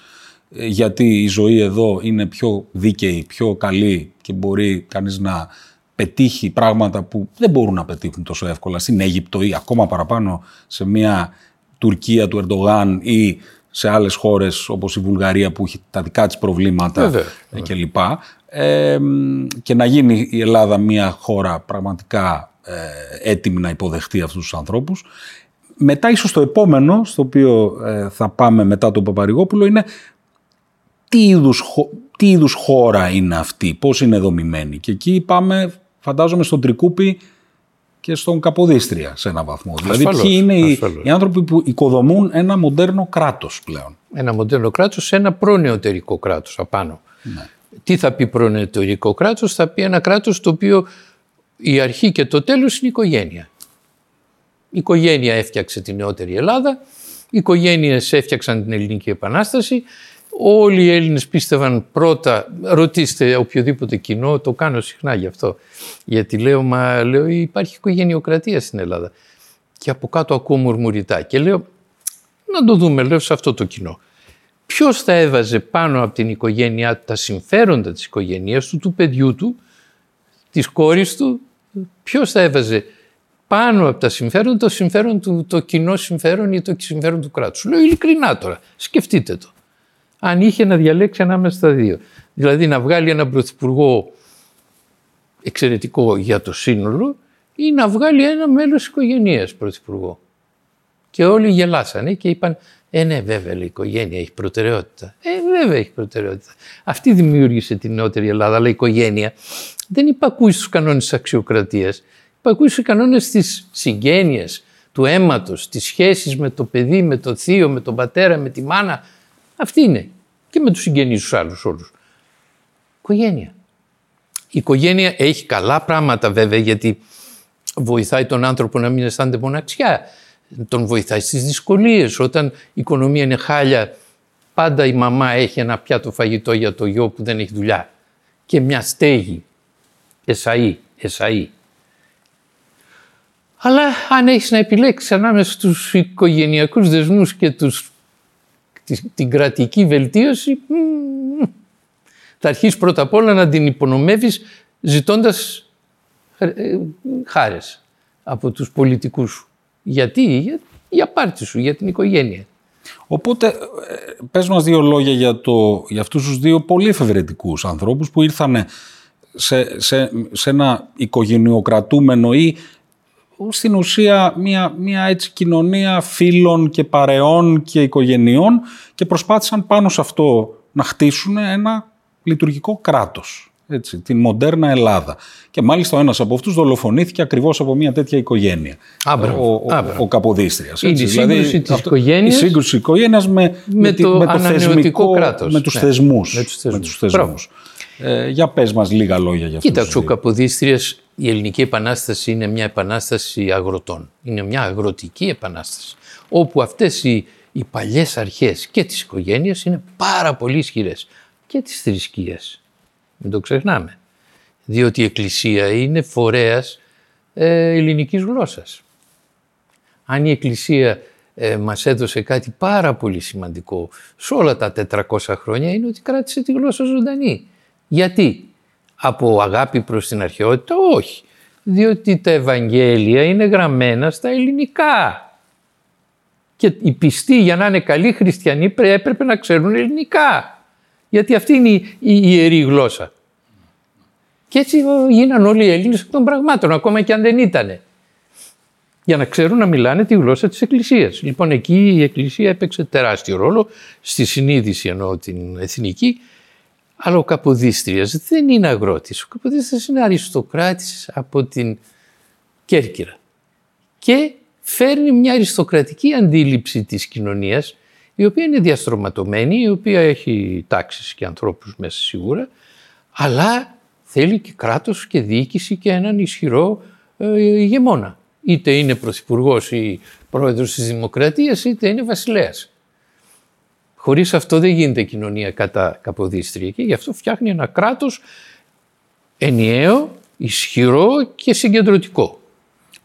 S1: ε, γιατί η ζωή εδώ είναι πιο δίκαιη, πιο καλή και μπορεί κανείς να πετύχει πράγματα που δεν μπορούν να πετύχουν τόσο εύκολα στην Αίγυπτο ή ακόμα παραπάνω σε μια Τουρκία του Ερντογάν ή σε άλλες χώρες όπως η Βουλγαρία που έχει τα δικά της προβλήματα κλπ. Ε, και να γίνει η Ελλάδα μια χώρα πραγματικά ε, έτοιμη να υποδεχτεί αυτούς τους ανθρώπους. Μετά ίσως το επόμενο, στο οποίο ε, θα πάμε μετά τον Παπαρηγόπουλο, είναι τι είδους, τι είδους χώρα είναι αυτή, πώς είναι δομημένη. Και εκεί πάμε φαντάζομαι στον Τρικούπι και στον Καποδίστρια σε έναν βαθμό.
S2: Ασφαλώς,
S1: δηλαδή, ποιοι είναι οι,
S2: ασφαλώς.
S1: οι άνθρωποι που οικοδομούν ένα μοντέρνο κράτος πλέον;
S2: Ένα μοντέρνο κράτος σε ένα προνεωτερικό κράτος απάνω. Τι θα πει προνεωτερικό κράτος, θα πει ένα κράτος το οποίο η αρχή και το τέλος είναι η οικογένεια. Η οικογένεια έφτιαξε την νεότερη Ελλάδα, οι οικογένειες έφτιαξαν την Ελληνική Επανάσταση. Όλοι οι Έλληνες πίστευαν πρώτα, ρωτήστε οποιοδήποτε κοινό, το κάνω συχνά γι' αυτό. Γιατί λέω, μα λέω, υπάρχει οικογενειοκρατία στην Ελλάδα. Και από κάτω ακούω μουρμουριτά. Και λέω, να το δούμε, λέω, σε αυτό το κοινό. Ποιος θα έβαζε πάνω από την οικογένειά του τα συμφέροντα της οικογένειας του, του παιδιού του, της κόρης του, ποιος θα έβαζε πάνω από τα συμφέροντα το συμφέρον του, το κοινό συμφέρον ή το συμφέρον του κράτους. Λέω ειλικρινά τώρα, σκεφτείτε το. Αν είχε να διαλέξει ανάμεσα στα δύο. Δηλαδή να βγάλει έναν πρωθυπουργό εξαιρετικό για το σύνολο ή να βγάλει ένα μέλος της οικογένειας πρωθυπουργό. Και όλοι γελάσανε και είπαν ε, ναι, βέβαια, η οικογένεια έχει προτεραιότητα. Ε, βέβαια, έχει προτεραιότητα. Αυτή δημιούργησε την νεότερη Ελλάδα, αλλά η οικογένεια δεν υπακούει στους κανόνες της αξιοκρατίας. Υπακούει στους κανόνες της συγγένειας, του αίματος, της σχέσης με το παιδί, με το θείο, με τον πατέρα, με τη μάνα. Αυτή είναι. Και με τους συγγενείς τους άλλους όλους. Οικογένεια. Η οικογένεια έχει καλά πράγματα βέβαια γιατί βοηθάει τον άνθρωπο να μην αισθάνεται μοναξιά τον βοηθάει στις δυσκολίες. Όταν η οικονομία είναι χάλια, πάντα η μαμά έχει ένα πιάτο φαγητό για το γιο που δεν έχει δουλειά και μια στέγη, εσαΐ, εσαΐ. Αλλά αν έχεις να επιλέξεις ανάμεσα στους οικογενειακούς δεσμούς και τους, την κρατική βελτίωση, θα αρχίσεις πρώτα απ' όλα να την υπονομεύεις ζητώντας χάρες από τους πολιτικούς σου. Γιατί, για, για πάρτι σου, για την οικογένεια.
S1: Οπότε, πες μας δύο λόγια για, το, για αυτούς τους δύο πολύ εφευρετικούς ανθρώπους που ήρθαν σε, σε, σε ένα οικογενειοκρατούμενο ή στην ουσία μια, μια έτσι κοινωνία φίλων και παρεών και οικογενειών και προσπάθησαν πάνω σε αυτό να χτίσουν ένα λειτουργικό κράτος έτσι, την μοντέρνα Ελλάδα. Και μάλιστα ο ένας από αυτούς δολοφονήθηκε ακριβώς από μια τέτοια οικογένεια.
S2: Άμπρα,
S1: ο, ο,
S2: άμπρα.
S1: ο Καποδίστριας.
S2: Είναι η σύγκρουση
S1: δηλαδή,
S2: της οικογένειας
S1: Η σύγκρουση της οικογένειας με,
S2: με
S1: τη-
S2: το
S1: με το
S2: ανανεωτικό
S1: θεσμικό,
S2: κράτος.
S1: με τους
S2: Ναι,
S1: θεσμούς.
S2: με τους θεσμούς.
S1: τους θεσμούς. Ε, για πες μας λίγα λόγια για αυτούς
S2: Κοίταξε,
S1: τους
S2: ο
S1: δύο.
S2: Καποδίστριας, η ελληνική επανάσταση είναι μια επανάσταση αγροτών. Είναι μια αγροτική επανάσταση. Όπου αυτές οι, οι παλιές αρχές και της οικογένειας είναι πάρα πολύ ισχυρές. Και της θρησκείας. Μην το ξεχνάμε. Διότι η Εκκλησία είναι φορέας ε, ελληνικής γλώσσας. Αν η Εκκλησία ε, μας έδωσε κάτι πάρα πολύ σημαντικό σε όλα τα 400 χρόνια είναι ότι κράτησε τη γλώσσα ζωντανή. Γιατί; Από αγάπη προς την αρχαιότητα; Όχι. Διότι τα Ευαγγέλια είναι γραμμένα στα ελληνικά. Και οι πιστοί για να είναι καλοί χριστιανοί πρέ- έπρεπε να ξέρουν ελληνικά. Γιατί αυτή είναι η, η ιερή γλώσσα. Και έτσι ε, γίναν όλοι οι Έλληνες εκ των πραγμάτων, ακόμα και αν δεν ήτανε. Για να ξέρουν να μιλάνε τη γλώσσα της Εκκλησίας. Λοιπόν, εκεί η Εκκλησία έπαιξε τεράστιο ρόλο, στη συνείδηση εννοώ την εθνική, αλλά ο Καποδίστριας δεν είναι αγρότης. Ο Καποδίστριας είναι αριστοκράτης από την Κέρκυρα. Και φέρνει μια αριστοκρατική αντίληψη της κοινωνίας, η οποία είναι διαστρωματωμένη, η οποία έχει τάξεις και ανθρώπους μέσα σίγουρα, αλλά θέλει και κράτος και διοίκηση και έναν ισχυρό ε, ηγεμόνα. Είτε είναι πρωθυπουργός ή πρόεδρος της Δημοκρατίας, είτε είναι βασιλέας. Χωρίς αυτό δεν γίνεται κοινωνία κατά Καποδίστρια και γι' αυτό φτιάχνει ένα κράτος ενιαίο, ισχυρό και συγκεντρωτικό.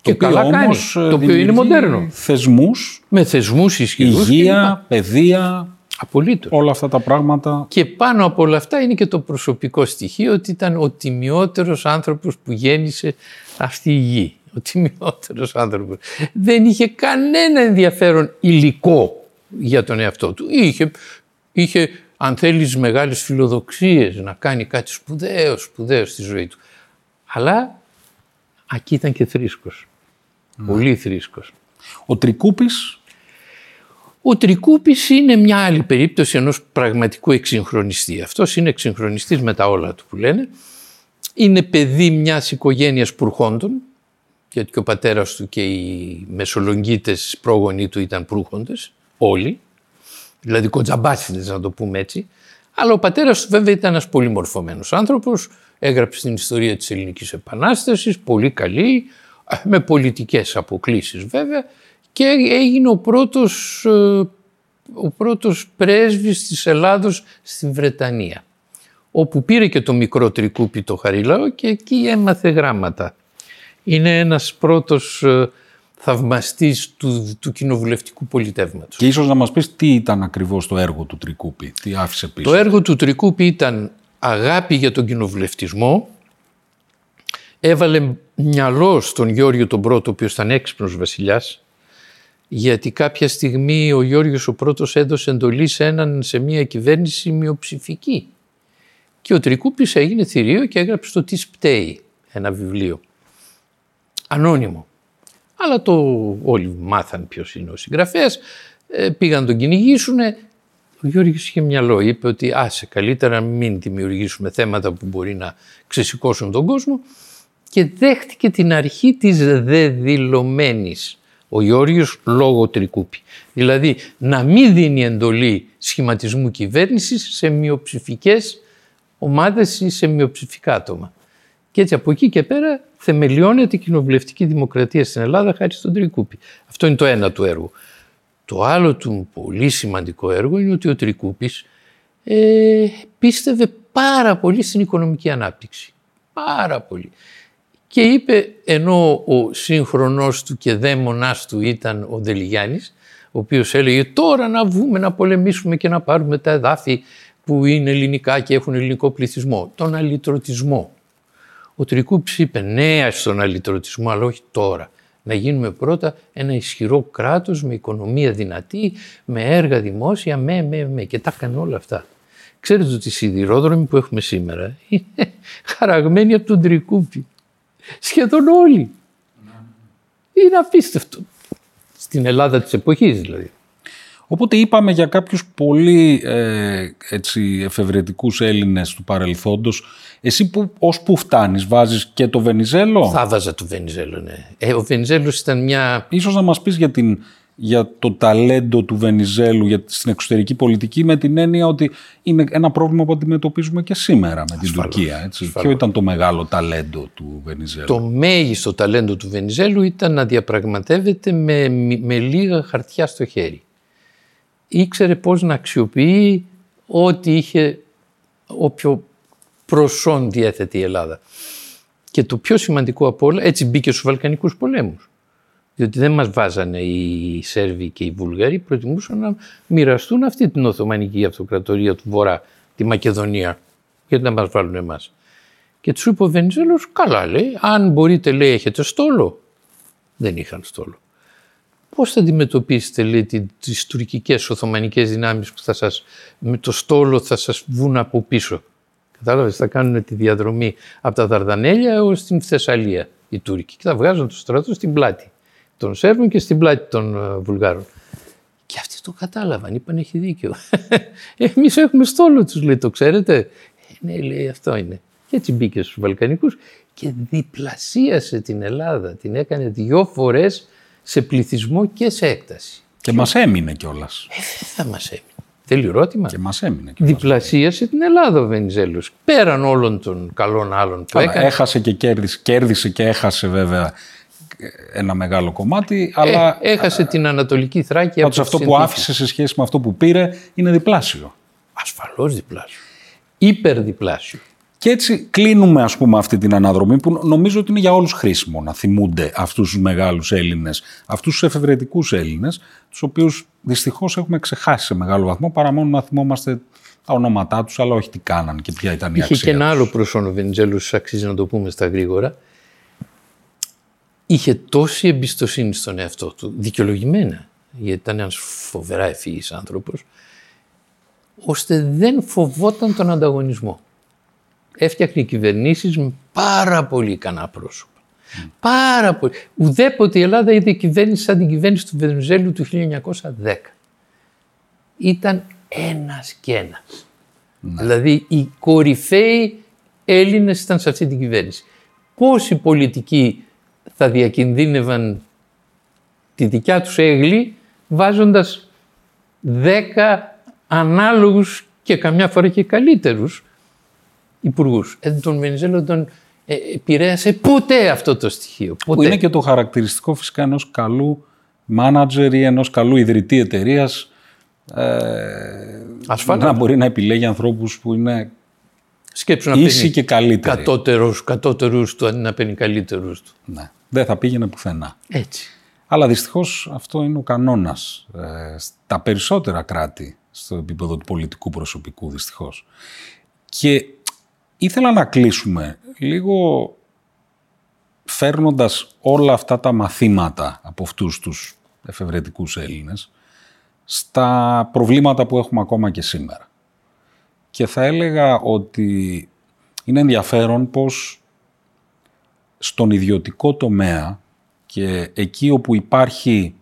S2: Και
S1: οποίο
S2: καλά κάνει,
S1: όμως, ε,
S2: το οποίο είναι
S1: δημιουργεί
S2: μοντέρνο.
S1: Θεσμούς,
S2: Με θεσμούς ισχυρούς
S1: υγεία, παιδεία,
S2: Απολύτως.
S1: όλα αυτά τα πράγματα.
S2: Και πάνω από όλα αυτά είναι και το προσωπικό στοιχείο ότι ήταν ο τιμιότερος άνθρωπος που γέννησε αυτή η γη. Ο τιμιότερος άνθρωπος. Δεν είχε κανένα ενδιαφέρον υλικό για τον εαυτό του. Είχε, είχε αν θέλεις μεγάλες φιλοδοξίες να κάνει κάτι σπουδαίο, σπουδαίο στη ζωή του. Αλλά εκεί ήταν και θρήσκος. Πολύ θρήσκος.
S1: Ο Τρικούπης,
S2: Ο Τρικούπης είναι μια άλλη περίπτωση ενός πραγματικού εξυγχρονιστή. Αυτός είναι εξυγχρονιστής με τα όλα του που λένε. Είναι παιδί μιας οικογένειας πουρχόντων, γιατί και ο πατέρας του και οι μεσολογγίτες πρόγονοι του ήταν προύχοντες, όλοι, δηλαδή κοτζαμπάσιδες να το πούμε έτσι, αλλά ο πατέρας του βέβαια ήταν ένας πολύ μορφωμένος άνθρωπος, έγραψε την ιστορία της Ελληνικής Επανάστασης, πολύ καλή, με πολιτικές αποκλήσεις βέβαια. Και έγινε ο πρώτος, ε, ο πρώτος πρέσβης της Ελλάδος στην Βρετανία όπου πήρε και το μικρό τρικούπι το Χαριλάο και εκεί έμαθε γράμματα. Είναι ένας πρώτος ε, θαυμαστής του, του κοινοβουλευτικού πολιτεύματος.
S1: Και ίσως να μας πεις τι ήταν ακριβώς το έργο του Τρικούπη, τι άφησε πίσω.
S2: Το έργο του Τρικούπη ήταν αγάπη για τον κοινοβουλευτισμό, έβαλε μυαλό στον Γιώργο τον πρώτο, ο οποίος ήταν έξυπνος βασιλιάς, γιατί κάποια στιγμή ο Γιώργος ο πρώτος έδωσε εντολή σε, έναν, σε μια κυβέρνηση μειοψηφική. Και ο Τρικούπης έγινε θηρίο και έγραψε το «Τι πταίει» ένα βιβλίο. Ανώνυμο. Αλλά το όλοι μάθαν ποιος είναι ο συγγραφέας, ε, πήγαν να τον κυνηγήσουν. Ο Γιώργος είχε μυαλό, είπε ότι άσε καλύτερα μην δημιουργήσουμε θέματα που μπορεί να ξεσηκώσουν τον κόσμο και δέχτηκε την αρχή της δεδηλωμένης ο Γιώργος λόγω τρικούπη. Δηλαδή να μην δίνει εντολή σχηματισμού κυβέρνησης σε μειοψηφικές ομάδες ή σε μειοψηφικά άτομα. Και έτσι από εκεί και πέρα θεμελιώνεται η κοινοβουλευτική δημοκρατία στην Ελλάδα χάρη στον Τρικούπη. Αυτό είναι το ένα του έργου. Το άλλο του πολύ σημαντικό έργο είναι ότι ο Τρικούπης ε, πίστευε πάρα πολύ στην οικονομική ανάπτυξη. Πάρα πολύ. Και είπε, ενώ ο σύγχρονός του και δαίμονάς του ήταν ο Δελιγιάννης, ο οποίος έλεγε τώρα να βγούμε να πολεμήσουμε και να πάρουμε τα εδάφη που είναι ελληνικά και έχουν ελληνικό πληθυσμό, τον αλυτρωτισμό. Ο Τρικούπης είπε ναι στον αλυτρωτισμό, αλλά όχι τώρα. Να γίνουμε πρώτα ένα ισχυρό κράτος με οικονομία δυνατή, με έργα δημόσια, με, με, με. Και τα έκανε όλα αυτά. Ξέρετε ότι οι σιδηρόδρομοι που έχουμε σήμερα είναι χαραγμένοι από τον Τρικούπη. Σχεδόν όλοι. Είναι απίστευτο. Στην Ελλάδα της εποχής δηλαδή.
S1: Οπότε είπαμε για κάποιους πολύ ε, έτσι, εφευρετικούς Έλληνες του παρελθόντος. Εσύ που, ως που φτάνεις, βάζεις και το Βενιζέλο;
S2: Θα βάζα το Βενιζέλο, ναι. Ε, ο Βενιζέλος ήταν μια...
S1: Ίσως να μας πεις για, την, για το ταλέντο του Βενιζέλου για, στην εξωτερική πολιτική με την έννοια ότι είναι ένα πρόβλημα που αντιμετωπίζουμε και σήμερα με την Τουρκία. Έτσι. Ποιο ήταν το μεγάλο ταλέντο του Βενιζέλου;
S2: Το μέγιστο ταλέντο του Βενιζέλου ήταν να διαπραγματεύεται με, με λίγα χαρτιά στο χέρι ήξερε πώς να αξιοποιεί ό,τι είχε όποιο προσόν διέθετε η Ελλάδα. Και το πιο σημαντικό από όλα, έτσι μπήκε στους Βαλκανικούς πολέμους. Διότι δεν μας βάζανε οι Σέρβοι και οι Βουλγαροί, προτιμούσαν να μοιραστούν αυτή την Οθωμανική Αυτοκρατορία του Βορρά, τη Μακεδονία, γιατί να μας βάλουν εμάς. Και τους είπε ο Βενιζέλος, καλά λέει, αν μπορείτε λέει έχετε στόλο. Δεν είχαν στόλο πώς θα αντιμετωπίσετε λέει, τις τουρκικές οθωμανικές δυνάμεις που θα σας, με το στόλο θα σας βγουν από πίσω; Κατάλαβες, θα κάνουν τη διαδρομή από τα Δαρδανέλια έως την Θεσσαλία οι Τούρκοι και θα βγάζουν το στρατό στην πλάτη των Σέρβων και στην πλάτη των ε, Βουλγάρων. Και αυτοί το κατάλαβαν, είπαν έχει δίκιο. Εμείς έχουμε στόλο τους λέει, το ξέρετε. Ε, ναι λέει αυτό είναι. Και έτσι μπήκε στους Βαλκανικούς και διπλασίασε την Ελλάδα. Την έκανε δυο φορές σε πληθυσμό και σε έκταση.
S1: Και μας έμεινε κιόλας.
S2: Ε, θα μας έμεινε. Θέλει ερώτημα;
S1: Και μας έμεινε κιόλας.
S2: Διπλασίασε την Ελλάδα ο Βενιζέλος. Πέραν όλων των καλών άλλων που έκανε.
S1: Έχασε και κέρδισε, κέρδισε και έχασε βέβαια ένα μεγάλο κομμάτι. Ε, αλλά...
S2: έχασε την Ανατολική Θράκη από
S1: αυτό που άφησε σε σχέση με αυτό που πήρε είναι διπλάσιο.
S2: Ασφαλώς διπλάσιο. Υπερδιπλάσιο.
S1: Και έτσι κλείνουμε ας πούμε αυτή την αναδρομή που νομίζω ότι είναι για όλους χρήσιμο να θυμούνται αυτούς τους μεγάλους Έλληνες, αυτούς τους εφευρετικούς Έλληνες, τους οποίους δυστυχώς έχουμε ξεχάσει σε μεγάλο βαθμό παρά μόνο να θυμόμαστε τα ονόματά τους, αλλά όχι τι κάναν και ποια ήταν η αξία
S2: Είχε και ένα άλλο προσώνο Βενιζέλους, αξίζει να το πούμε στα γρήγορα. Είχε τόση εμπιστοσύνη στον εαυτό του, δικαιολογημένα, γιατί ήταν ένας φοβερά ευφύης άνθρωπος, ώστε δεν φοβόταν τον ανταγωνισμό έφτιαχνε κυβερνήσεις με πάρα πολύ ικανά πρόσωπα. Mm. Πάρα πολύ. Ουδέποτε η Ελλάδα είδε κυβέρνηση σαν την κυβέρνηση του Βενιζέλου του 1910. Ήταν ένας και ένας. Ναι. Δηλαδή οι κορυφαίοι Έλληνες ήταν σε αυτή την κυβέρνηση. Πόσοι πολιτικοί θα διακινδύνευαν τη δικιά τους έγλη βάζοντας δέκα ανάλογους και καμιά φορά και καλύτερους υπουργούς. Ε, τον Βενιζέλο τον ε, επηρέασε ποτέ αυτό το στοιχείο. Ποτέ.
S1: Που είναι και το χαρακτηριστικό φυσικά ενός καλού μάνατζερ ή ενός καλού ιδρυτή εταιρείας. Ε, να μπορεί να επιλέγει ανθρώπους που είναι
S2: Σκέψου να
S1: ίσοι και καλύτεροι.
S2: Κατώτερους, κατώτερους του αντί να παίρνει καλύτερους του.
S1: Ναι. Δεν θα πήγαινε πουθενά.
S2: Έτσι.
S1: Αλλά δυστυχώς αυτό είναι ο κανόνας ε, στα περισσότερα κράτη στο επίπεδο του πολιτικού προσωπικού δυστυχώς. Και ήθελα να κλείσουμε λίγο φέρνοντας όλα αυτά τα μαθήματα από αυτούς τους εφευρετικούς Έλληνες στα προβλήματα που έχουμε ακόμα και σήμερα. Και θα έλεγα ότι είναι ενδιαφέρον πως στον ιδιωτικό τομέα και εκεί όπου υπάρχει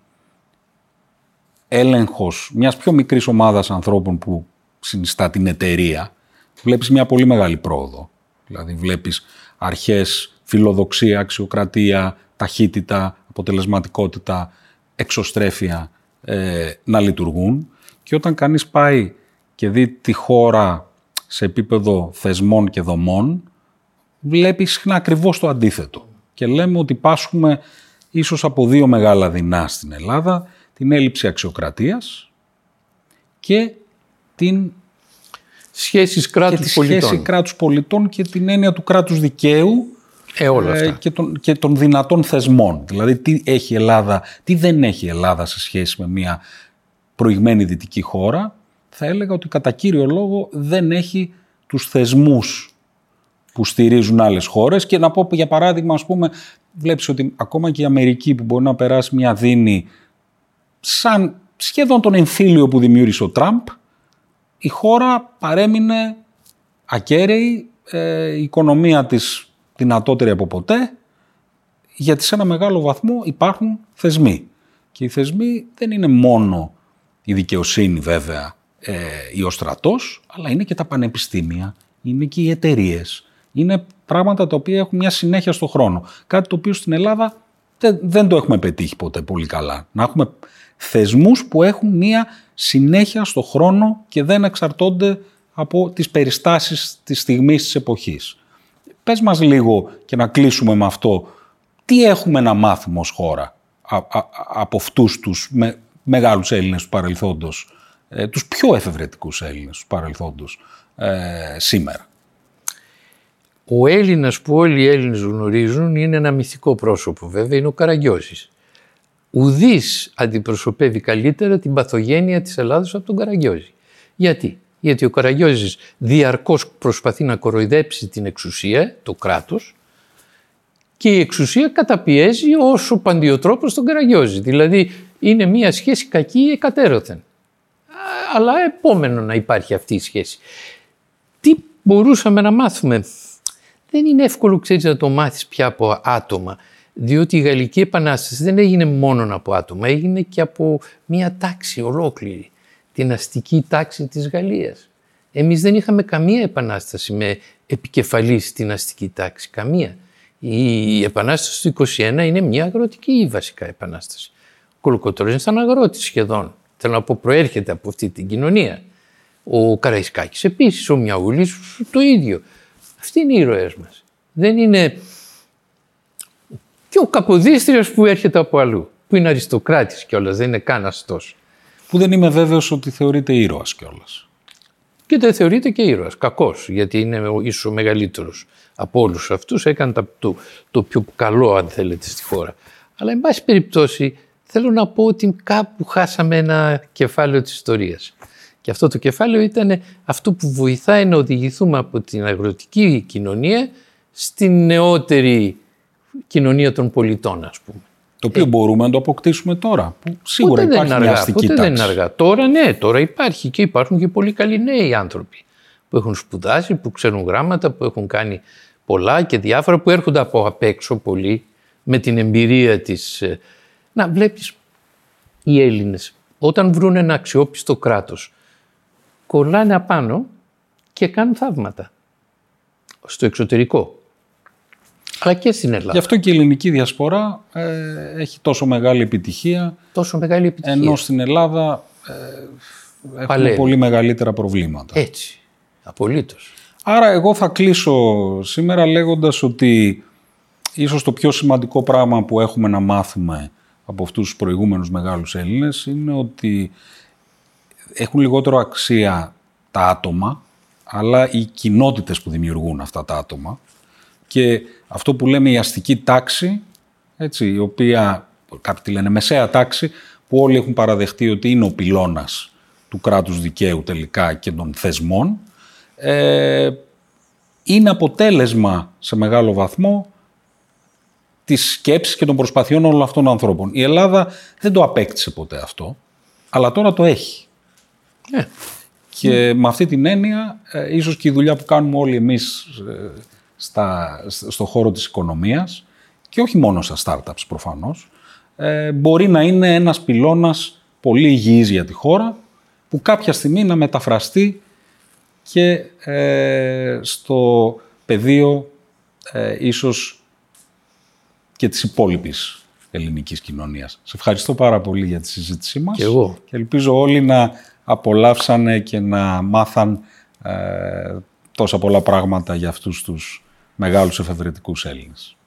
S1: έλεγχος μιας πιο μικρής ομάδας ανθρώπων που συνιστά την εταιρεία, βλέπεις μια πολύ μεγάλη πρόοδο. Δηλαδή βλέπεις αρχές, φιλοδοξία, αξιοκρατία, ταχύτητα, αποτελεσματικότητα, εξωστρέφεια ε, να λειτουργούν και όταν κανείς πάει και δει τη χώρα σε επίπεδο θεσμών και δομών, βλέπει συχνά ακριβώς το αντίθετο. Και λέμε ότι πάσχουμε ίσως από δύο μεγάλα δεινά στην Ελλάδα, την έλλειψη αξιοκρατίας και την
S2: σχέσεις κράτους
S1: και τη σχέση κράτους πολιτών και την έννοια του κράτους δικαίου
S2: ε, όλα αυτά.
S1: και, των, και των δυνατών θεσμών. Δηλαδή τι έχει η Ελλάδα, τι δεν έχει η Ελλάδα σε σχέση με μια προηγμένη δυτική χώρα. Θα έλεγα ότι κατά κύριο λόγο δεν έχει τους θεσμούς που στηρίζουν άλλες χώρες και να πω για παράδειγμα ας πούμε βλέπεις ότι ακόμα και η Αμερική που μπορεί να περάσει μια δίνη σαν σχεδόν τον εμφύλιο που δημιούργησε ο Τραμπ η χώρα παρέμεινε ακέραιη, ε, η οικονομία της δυνατότερη από ποτέ, γιατί σε ένα μεγάλο βαθμό υπάρχουν θεσμοί. Και οι θεσμοί δεν είναι μόνο η δικαιοσύνη βέβαια ε, ή ο στρατός, αλλά είναι και τα πανεπιστήμια, είναι και οι εταιρείες. Είναι πράγματα τα οποία έχουν μια συνέχεια στο χρόνο. Κάτι το οποίο στην Ελλάδα δεν, δεν το έχουμε πετύχει ποτέ πολύ καλά. Να έχουμε θεσμούς που έχουν μια συνέχεια στο χρόνο και δεν εξαρτώνται από τις περιστάσεις της στιγμής της εποχής. Πες μας λίγο και να κλείσουμε με αυτό. Τι έχουμε να μάθουμε ως χώρα από αυτούς τους με, μεγάλους Έλληνες του παρελθόντος, ε, τους πιο εφευρετικούς Έλληνες του παρελθόντος ε, σήμερα;
S2: Ο Έλληνας που όλοι οι Έλληνες γνωρίζουν είναι ένα μυθικό πρόσωπο βέβαια, είναι ο Καραγκιόζης ουδής αντιπροσωπεύει καλύτερα την παθογένεια της Ελλάδος από τον Καραγκιόζη. Γιατί; Γιατί ο Καραγκιόζης διαρκώς προσπαθεί να κοροϊδέψει την εξουσία, το κράτος, και η εξουσία καταπιέζει όσο παντιοτρόπος τον Καραγκιόζη. Δηλαδή είναι μια σχέση κακή εκατέρωθεν. Αλλά επόμενο να υπάρχει αυτή η σχέση. Τι μπορούσαμε να μάθουμε; Δεν είναι εύκολο, ξέρεις, να το μάθεις πια από άτομα διότι η Γαλλική Επανάσταση δεν έγινε μόνο από άτομα, έγινε και από μια τάξη ολόκληρη, την αστική τάξη της Γαλλίας. Εμείς δεν είχαμε καμία επανάσταση με επικεφαλής στην αστική τάξη, καμία. Η επανάσταση του 21 είναι μια αγροτική βασικά επανάσταση. Ο Κολοκοτρώνης ήταν αγρότης σχεδόν. Θέλω να πω προέρχεται από αυτή την κοινωνία. Ο Καραϊσκάκης επίσης, ο Μιαούλης το ίδιο. Αυτοί είναι οι ήρωές μας. Δεν είναι και ο Καποδίστριος που έρχεται από αλλού, που είναι αριστοκράτης κιόλας, δεν είναι καν αστός.
S1: Που δεν είμαι βέβαιος ότι θεωρείται ήρωας κιόλας.
S2: Και δεν θεωρείται και ήρωας, κακός, γιατί είναι ίσως ο μεγαλύτερος από όλους αυτούς, έκανε το, το πιο καλό αν θέλετε στη χώρα. Αλλά εν πάση περιπτώσει θέλω να πω ότι κάπου χάσαμε ένα κεφάλαιο της ιστορίας. Και αυτό το κεφάλαιο ήταν αυτό που βοηθάει να οδηγηθούμε από την αγροτική κοινωνία στην νεότερη κοινωνία των πολιτών, ας πούμε.
S1: Το οποίο ε, μπορούμε να το αποκτήσουμε τώρα. Που σίγουρα
S2: ποτέ
S1: υπάρχει
S2: δεν είναι
S1: αργά,
S2: αστική ποτέ δεν είναι αργά. Τώρα ναι, τώρα υπάρχει και υπάρχουν και πολύ καλοί νέοι άνθρωποι που έχουν σπουδάσει, που ξέρουν γράμματα, που έχουν κάνει πολλά και διάφορα που έρχονται από απ' έξω πολύ με την εμπειρία της. Ε, να βλέπεις οι Έλληνες όταν βρουν ένα αξιόπιστο κράτος κολλάνε απάνω και κάνουν θαύματα στο εξωτερικό. Αλλά και στην Ελλάδα.
S1: Γι' αυτό και η ελληνική διασπορά ε, έχει τόσο μεγάλη επιτυχία.
S2: Τόσο μεγάλη επιτυχία.
S1: Ενώ στην Ελλάδα ε, έχουμε
S2: Παλεύει.
S1: πολύ μεγαλύτερα προβλήματα.
S2: Έτσι. Απολύτως.
S1: Άρα εγώ θα κλείσω σήμερα λέγοντας ότι ίσως το πιο σημαντικό πράγμα που έχουμε να μάθουμε από αυτούς τους προηγούμενους μεγάλους Έλληνες είναι ότι έχουν λιγότερο αξία τα άτομα, αλλά οι κοινότητες που δημιουργούν αυτά τα άτομα και αυτό που λέμε η αστική τάξη, έτσι, η οποία κάποιοι τη λένε μεσαία τάξη, που όλοι έχουν παραδεχτεί ότι είναι ο πυλώνας του κράτους δικαίου τελικά και των θεσμών, ε, είναι αποτέλεσμα σε μεγάλο βαθμό της σκέψης και των προσπαθειών όλων αυτών των ανθρώπων. Η Ελλάδα δεν το απέκτησε ποτέ αυτό, αλλά τώρα το έχει.
S2: Ε,
S1: Και με αυτή την έννοια, ε, ίσως και η δουλειά που κάνουμε όλοι εμείς ε, στα, στο χώρο της οικονομίας και όχι μόνο στα startups προφανώς, ε, μπορεί να είναι ένας πυλώνας πολύ υγιής για τη χώρα που κάποια στιγμή να μεταφραστεί και ε, στο πεδίο ε, ίσως και της υπόλοιπης ελληνικής κοινωνίας. Σε ευχαριστώ πάρα πολύ για τη συζήτησή μας.
S2: Και εγώ.
S1: Και ελπίζω όλοι να απολαύσανε και να μάθαν ε, τόσα πολλά πράγματα για αυτούς τους μεγάλους εφευρετικούς Έλληνες.